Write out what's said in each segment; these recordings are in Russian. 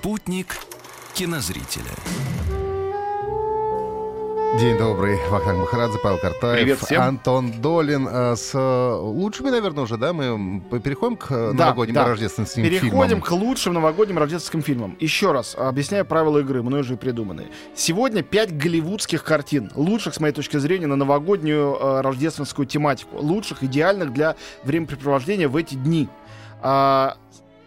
Спутник кинозрителя. День добрый. Вахтанг Махарадзе, Павел Картаев, Привет всем. Антон Долин. э, С э, лучшими, наверное, уже, да? Мы переходим к э, Да, новогодним да. рождественским Переходим фильмам. к лучшим новогодним рождественским фильмам. Еще раз объясняю правила игры, мной же и придуманные. Сегодня пять голливудских картин, лучших, с моей точки зрения, на новогоднюю рождественскую тематику. Лучших, идеальных для времяпрепровождения в эти дни.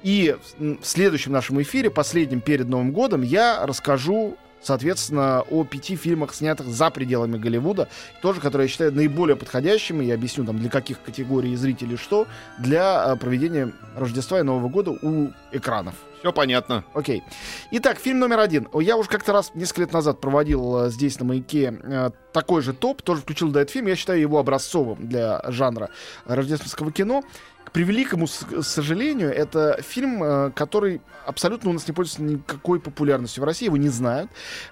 И в в следующем нашем эфире, последнем перед Новым годом, я расскажу соответственно, о пяти фильмах, снятых за пределами Голливуда, тоже, которые я считаю наиболее подходящими, я объясню там для каких категорий зрителей что, для э, проведения Рождества и Нового года у экранов. Все понятно. Окей. Итак, фильм номер один. Я уже как-то раз несколько лет назад проводил э, здесь на маяке э, такой же топ, тоже включил этот фильм. Я считаю его образцовым для жанра рождественского кино. К превеликому сожалению, это фильм, э, который абсолютно у нас не пользуется никакой популярностью в России, его не знают.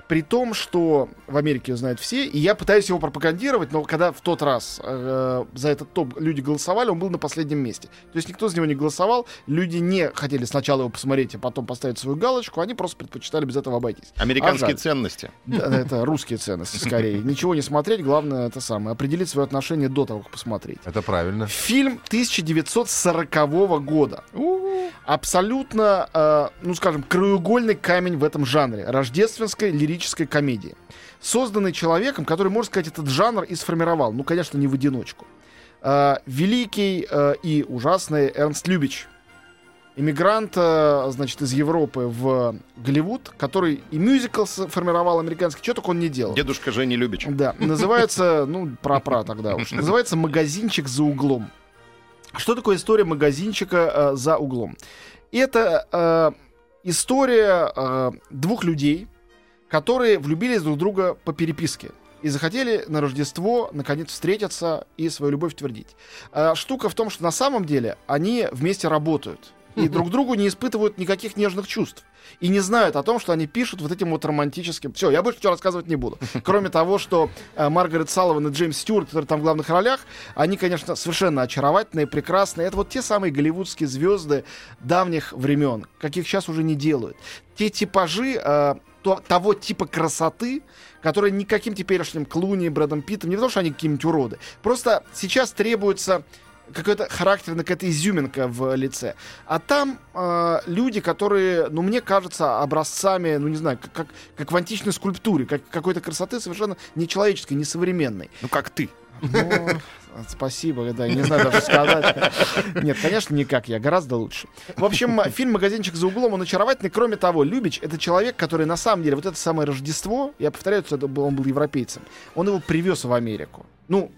При том, что в Америке его знают все, и я пытаюсь его пропагандировать, но когда в тот раз э, за этот топ люди голосовали, он был на последнем месте. То есть никто за него не голосовал, люди не хотели сначала его посмотреть, а потом поставить свою галочку, они просто предпочитали без этого обойтись. Американские А ценности. Да, это русские ценности скорее. Ничего не смотреть, главное это самое, определить свое отношение до того, как посмотреть. Это правильно. Фильм 1940 года. Абсолютно, э, ну скажем, краеугольный камень в этом жанре. Рождественской лирической комедии. Созданный человеком, который, можно сказать, этот жанр и сформировал. Ну, конечно, не в одиночку. Э, великий э, и ужасный Эрнст Любич. Иммигрант, э, значит, из Европы в Голливуд, который и мюзикл сформировал американский, что только он не делал. Дедушка Женя Любич. Да, называется, ну, про-про тогда уж. Называется «Магазинчик за углом». Что такое история магазинчика э, за углом? Это э, история э, двух людей, которые влюбились друг в друга по переписке и захотели на Рождество наконец встретиться и свою любовь твердить. Э, штука в том, что на самом деле они вместе работают и друг другу не испытывают никаких нежных чувств. И не знают о том, что они пишут вот этим вот романтическим... Все, я больше ничего рассказывать не буду. Кроме того, что э, Маргарет Салливан и Джеймс Стюарт, которые там в главных ролях, они, конечно, совершенно очаровательные, прекрасные. Это вот те самые голливудские звезды давних времен, каких сейчас уже не делают. Те типажи э, то- того типа красоты, которые никаким теперешним Клуни, Брэдом Питтом, не потому что они какие-нибудь уроды, просто сейчас требуется какой-то характерная какая-то изюминка в лице. А там э, люди, которые, ну, мне кажется, образцами, ну, не знаю, как, как, как в античной скульптуре, как какой-то красоты совершенно нечеловеческой, несовременной. Ну как ты. Ну, спасибо, да, не знаю даже сказать. Нет, конечно, никак, я гораздо лучше. В общем, фильм «Магазинчик за углом», он очаровательный. Кроме того, Любич — это человек, который на самом деле, вот это самое Рождество, я повторяю, что это был, он был европейцем, он его привез в Америку. Ну,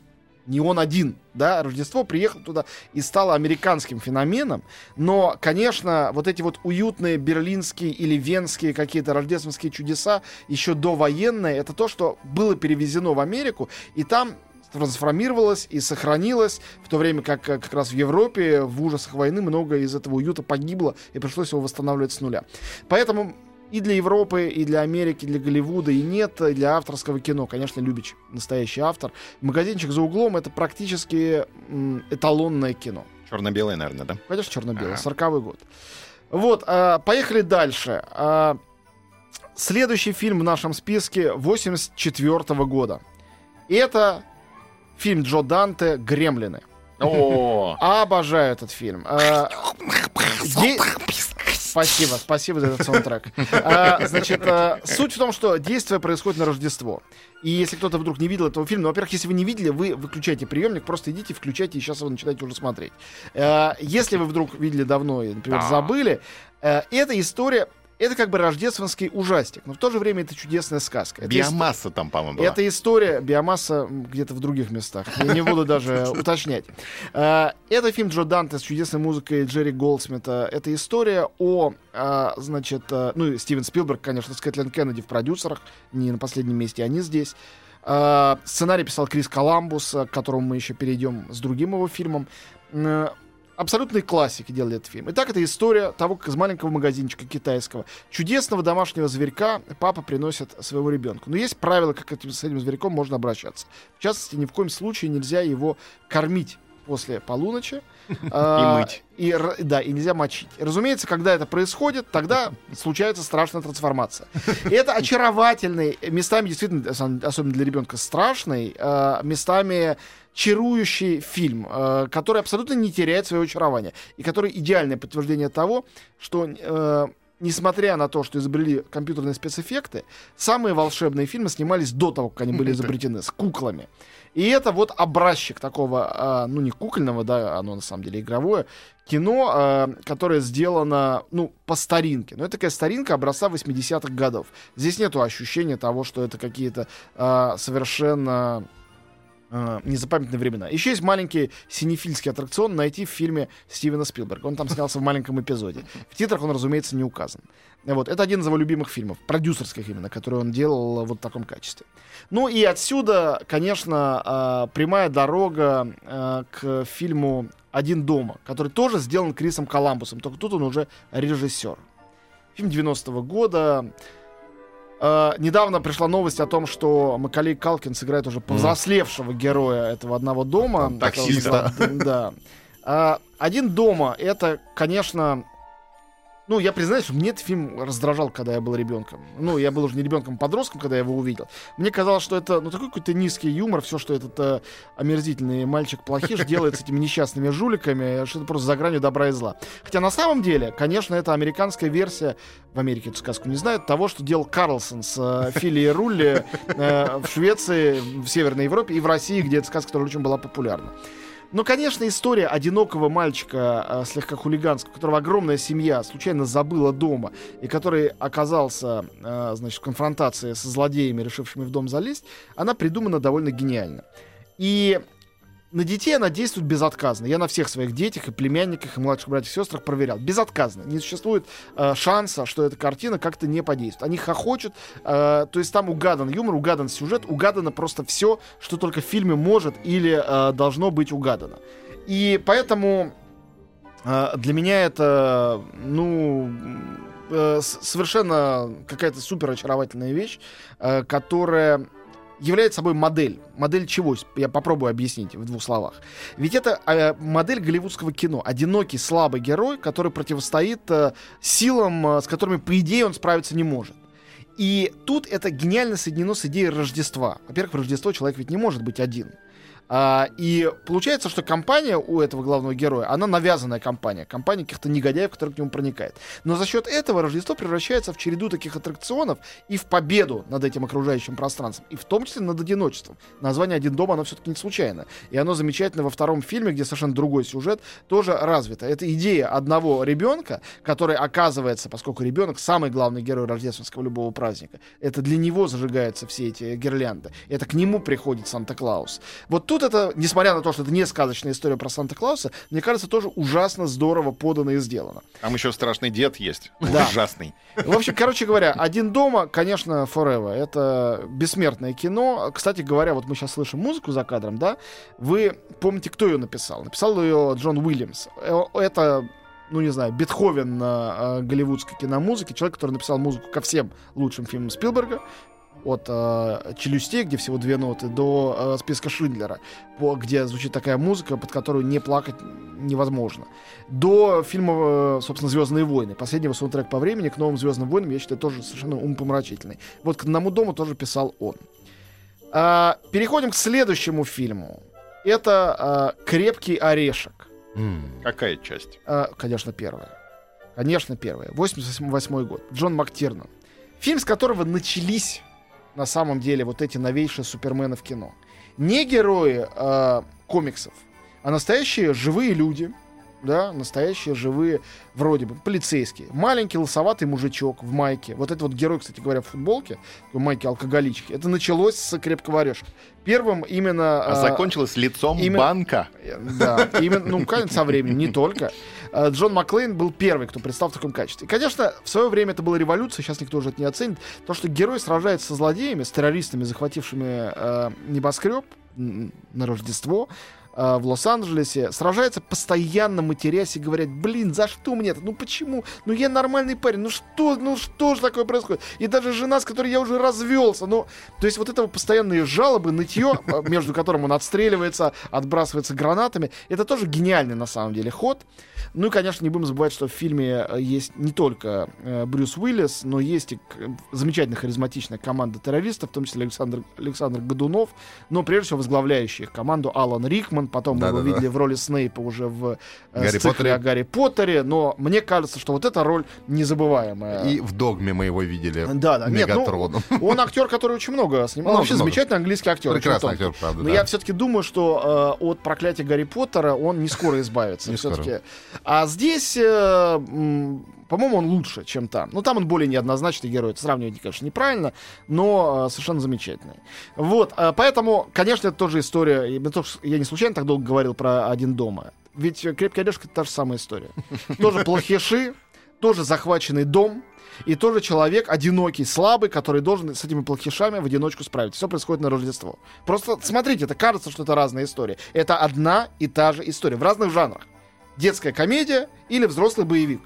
не он один, да, Рождество приехал туда и стало американским феноменом, но, конечно, вот эти вот уютные берлинские или венские какие-то рождественские чудеса еще довоенные, это то, что было перевезено в Америку, и там трансформировалось и сохранилось, в то время как э, как раз в Европе в ужасах войны много из этого уюта погибло, и пришлось его восстанавливать с нуля. Поэтому и для Европы, и для Америки, и для Голливуда, и нет, и для авторского кино. Конечно, Любич настоящий автор. «Магазинчик за углом» — это практически эталонное кино. Черно-белое, наверное, да? Конечно, черно-белый, Ага. 40 год. Вот, а, поехали дальше. А, следующий фильм в нашем списке 84 года. И это фильм Джо Данте «Гремлины». О, Обожаю этот фильм. А, де- Спасибо, спасибо за этот саундтрек. А, значит, а, суть в том, что действие происходит на Рождество. И если кто-то вдруг не видел этого фильма, ну, во-первых, если вы не видели, вы выключайте приемник, просто идите, включайте, и сейчас его начинаете уже смотреть. А, если вы вдруг видели давно и, например, Да. забыли, э, эта история Это как бы рождественский ужастик, но в то же время это чудесная сказка. Это ис- Биомасса там, по-моему, была. это история, биомасса где-то в других местах. Я не буду даже уточнять. А, Это фильм Джо Данте с чудесной музыкой Джерри Голдсмита. Это история о, а, значит, а, ну и Стивен Спилберг, конечно, с Кэтлин Кеннеди в продюсерах, не на последнем месте, они здесь. Сценарий писал Крис Коламбус, к которому мы еще перейдем с другим его фильмом. Абсолютные классики делали этот фильм. Итак, это история того, как из маленького магазинчика китайского чудесного домашнего зверька папа приносит своего ребенку. Но есть правила, как этим- с этим зверьком можно обращаться. В частности, ни в коем случае нельзя его кормить после полуночи. а, мыть. И, да, и нельзя мочить. И, разумеется, когда это происходит, тогда случается страшная трансформация. И это очаровательный, местами действительно, особенно для ребенка, страшный, э, местами чарующий фильм, э, который абсолютно не теряет своего очарования. И который идеальное подтверждение того, что э, несмотря на то, что изобрели компьютерные спецэффекты, самые волшебные фильмы снимались до того, как они были изобретены, с куклами. И это вот образчик такого, а, ну, не кукольного, да, оно на самом деле игровое, кино, а, которое сделано, ну, по старинке. Но это такая старинка образца 80-х годов. Здесь нету ощущения того, что это какие-то а, совершенно а, незапамятные времена. Еще есть маленький синефильский аттракцион найти в фильме Стивена Спилберга. Он там снялся в маленьком эпизоде. В титрах он, разумеется, не указан. Вот. Это один из его любимых фильмов, продюсерских именно, который он делал вот в таком качестве. Ну и отсюда, конечно, а, прямая дорога а, к фильму «Один дома», который тоже сделан Крисом Коламбусом, только тут он уже режиссер. Фильм 90-го года. Э, недавно пришла новость о том, что Макалей Калкин сыграет уже повзрослевшего героя этого одного дома. Таксиста. Это, Да. А, Один дома это, конечно. Ну, я признаюсь, мне этот фильм раздражал, когда я был ребенком. Ну, я был уже не ребенком, а подростком, когда я его увидел. Мне казалось, что это, ну, такой какой-то низкий юмор, все, что этот э, омерзительный мальчик плохиш делает с этими несчастными жуликами, что это просто за гранью добра и зла. Хотя на самом деле, конечно, это американская версия, в Америке эту сказку не знают, того, что делал Карлсон с э, филией Рулли э, в Швеции, в Северной Европе и в России, где эта сказка тоже очень была популярна. Но, конечно, история одинокого мальчика, э, слегка хулиганского, которого огромная семья, случайно забыла дома, и который оказался, э, значит, в конфронтации со злодеями, решившими в дом залезть, она придумана довольно гениально. И на детей она действует безотказно. Я на всех своих детях и племянниках, и младших братьях и сестрах проверял. Безотказно. Не существует э, шанса, что эта картина как-то не подействует. Они хохочут, э, то есть там угадан юмор, угадан сюжет, угадано просто все, что только в фильме может или э, должно быть угадано. И поэтому э, для меня это, ну, э, совершенно какая-то супер очаровательная вещь, э, которая является собой модель. Модель чего? Я попробую объяснить в двух словах. Ведь это э, модель голливудского кино. Одинокий, слабый герой, который противостоит э, силам, э, с которыми, по идее, он справиться не может. И тут это гениально соединено с идеей Рождества. Во-первых, в Рождество человек ведь не может быть один. А, и получается, что компания у этого главного героя, она навязанная компания. Компания каких-то негодяев, которые к нему проникает. Но за счет этого Рождество превращается в череду таких аттракционов и в победу над этим окружающим пространством. И в том числе над одиночеством. Название «Один дом» оно все-таки не случайно. И оно замечательно во втором фильме, где совершенно другой сюжет, тоже развито. Это идея одного ребенка, который оказывается, поскольку ребенок самый главный герой рождественского любого праздника, это для него зажигаются все эти гирлянды. Это к нему приходит Санта-Клаус. Вот тут это, несмотря на то, что это не сказочная история про Санта-Клауса, мне кажется, тоже ужасно здорово подано и сделано. Там еще страшный дед есть. Да. Ужасный. В общем, короче говоря, «Один дома», конечно, forever. Это бессмертное кино. Кстати говоря, вот мы сейчас слышим музыку за кадром, да? Вы помните, кто ее написал? Написал ее Джон Уильямс. Э, Это ну, не знаю, Бетховен э, голливудской киномузыки, человек, который написал музыку ко всем лучшим фильмам Спилберга, от э, «Челюстей», где всего две ноты, до э, списка Шиндлера, по, где звучит такая музыка, под которую не плакать невозможно. До фильма, э, собственно, «Звездные войны». Последнего саундтрек по времени к новым «Звездным войнам», я считаю, тоже совершенно умопомрачительный. Вот к «Одному дому» тоже писал он. А, переходим к следующему фильму. Это а, «Крепкий орешек». Какая часть? А, конечно, первая. Конечно, первая. 88 год. Джон МакТирнан. Фильм, с которого начались, на самом деле, вот эти новейшие супермены в кино. Не герои а, комиксов, а настоящие живые люди, да, настоящие, живые, вроде бы, полицейские. Маленький лысоватый мужичок в майке. Вот это вот герой, кстати говоря, в футболке, в майке алкоголички. Это началось с крепкого орешка. Первым именно... А закончилось лицом именно- банка. Э, Да, именно, ну, конечно, со временем, не только. Э, Джон Маклейн был первый, кто предстал в таком качестве. И, конечно, в свое время это была революция, сейчас никто уже это не оценит. То, что герой сражается со злодеями, с террористами, захватившими э, небоскреб на Рождество э, в Лос-Анджелесе, сражается постоянно матерясь и говорят, блин, за что мне это? Ну почему? Ну я нормальный парень, ну что, ну что же такое происходит? И даже жена, с которой я уже развелся, ну, то есть вот этого постоянные жалобы, нытье, э, между которым он отстреливается, отбрасывается гранатами, это тоже гениальный на самом деле ход. Ну и, конечно, не будем забывать, что в фильме э, есть не только Брюс Уиллис, но есть и замечательно харизматичная команда террористов, в том числе Александр, Александр Годунов, но прежде всего возглавляющий их команду Алан Рикман. Потом мы его Да-да-да. видели в роли Снейпа уже в э, Гарри Поттере. о Гарри Поттере, но мне кажется, что вот эта роль незабываемая. И в «Догме» мы его видели. Да, да, нет, ну, Мегатроном. он актер, который очень много снимал. Много, вообще много. замечательный английский актер. Прекрасный актер, правда, Но да. я все-таки думаю, что э, от проклятия Гарри Поттера он не скоро избавится. Не скоро. А здесь, э, по-моему, он лучше, чем там. Ну, там он более неоднозначный герой. Это сравнивать, конечно, неправильно, но э, совершенно замечательный. Вот, э, поэтому, конечно, это тоже история. Я не случайно так долго говорил про один дома. Ведь э, крепкий орешек это та же самая история. Тоже плохиши, тоже захваченный дом, и тоже человек одинокий, слабый, который должен с этими плохишами в одиночку справиться. Все происходит на Рождество. Просто смотрите, это кажется, что это разные истории. Это одна и та же история в разных жанрах. Детская комедия или взрослый боевик.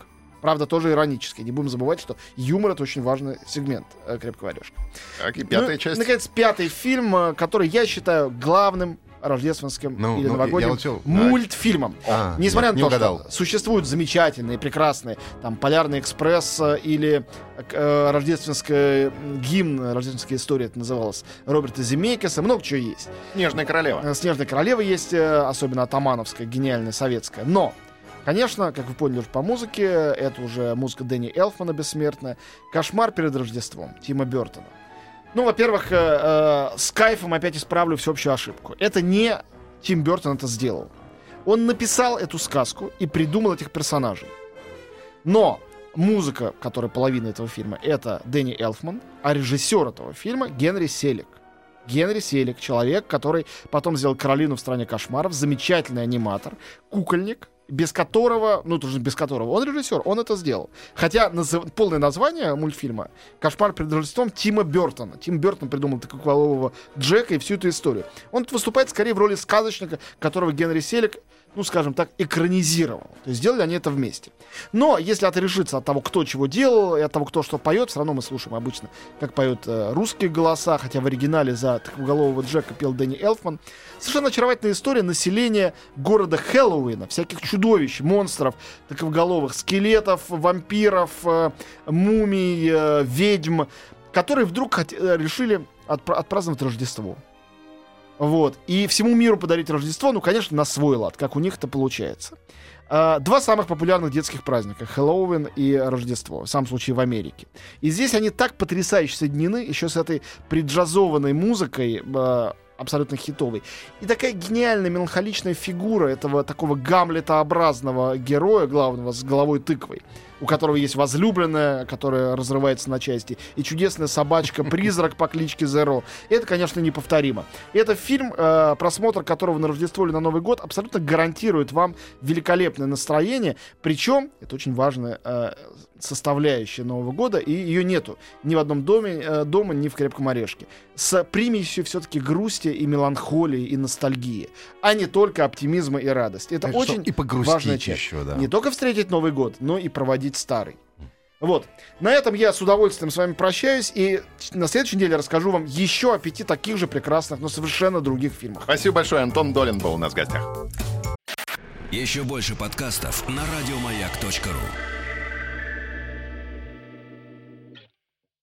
Правда, тоже иронический. Не будем забывать, что юмор это очень важный сегмент э, крепкого орешка. Так, и пятая Ну, часть. Наконец, пятый фильм, э, который я считаю главным рождественским Ну, или ну, новогодним вот всё- мультфильмом. А, Несмотря нет, не на то, угадал. что существуют замечательные, прекрасные, там, Полярный экспресс или э, рождественская гимн, рождественская история это называлось, Роберта Земекиса, много чего есть. Снежная королева. Э, Снежная королева есть, особенно атамановская, гениальная, советская. Но, конечно, как вы поняли уже по музыке, это уже музыка Дэнни Элфмана бессмертная. «Кошмар перед Рождеством» Тима Бертона. Ну, во-первых, э, э, с кайфом опять исправлю всеобщую ошибку. Это не Тим Бертон это сделал. Он написал эту сказку и придумал этих персонажей. Но музыка, которая половина этого фильма, это Дэнни Элфман, а режиссер этого фильма Генри Селик. Генри Селик, человек, который потом сделал Каролину в стране кошмаров, замечательный аниматор, кукольник, без которого, ну тоже без которого, он режиссер, он это сделал. Хотя назыв- полное название мультфильма «Кошмар перед Рождеством» Тима Бертона. Тим Бертон придумал такого Джека и всю эту историю. Он выступает скорее в роли сказочника, которого Генри Селик ну, скажем так, экранизировал. То есть сделали они это вместе. Но если отрешиться от того, кто чего делал, и от того, кто что поет, все равно мы слушаем обычно, как поют э, русские голоса, хотя в оригинале за тыквоголового Джека пел Дэнни Элфман. Совершенно очаровательная история населения города Хэллоуина, всяких чудовищ, монстров, тыковголовых, скелетов, вампиров, э, мумий, э, ведьм, которые вдруг хот- э, решили отпра- отпраздновать Рождество. Вот. И всему миру подарить Рождество, ну, конечно, на свой лад, как у них это получается. А, Два самых популярных детских праздника Хэллоуин и Рождество, в самом случае в Америке. И здесь они так потрясающе соединены, еще с этой преджазованной музыкой, а, абсолютно хитовой. И такая гениальная меланхоличная фигура этого такого гамлетообразного героя главного с головой тыквой, у которого есть возлюбленная, которая разрывается на части, и чудесная собачка-призрак по кличке Зеро. Это, конечно, неповторимо. Это фильм, э, просмотр которого на Рождество или на Новый год абсолютно гарантирует вам великолепное настроение. Причем, это очень важная э, составляющая Нового года, и ее нету ни в одном доме, э, дома, ни в «Крепком орешке». С примесью все-таки грусти и меланхолии и ностальгии, а не только оптимизма и радости. Это Так что очень и погрустить важная часть. еще, да. Не только встретить Новый год, но и проводить старый. Вот. На этом я с удовольствием с вами прощаюсь. И на следующей неделе расскажу вам еще о пяти таких же прекрасных, но совершенно других фильмах. Спасибо большое. Антон Долин был у нас в гостях. Еще больше подкастов на радиомаяк.ру.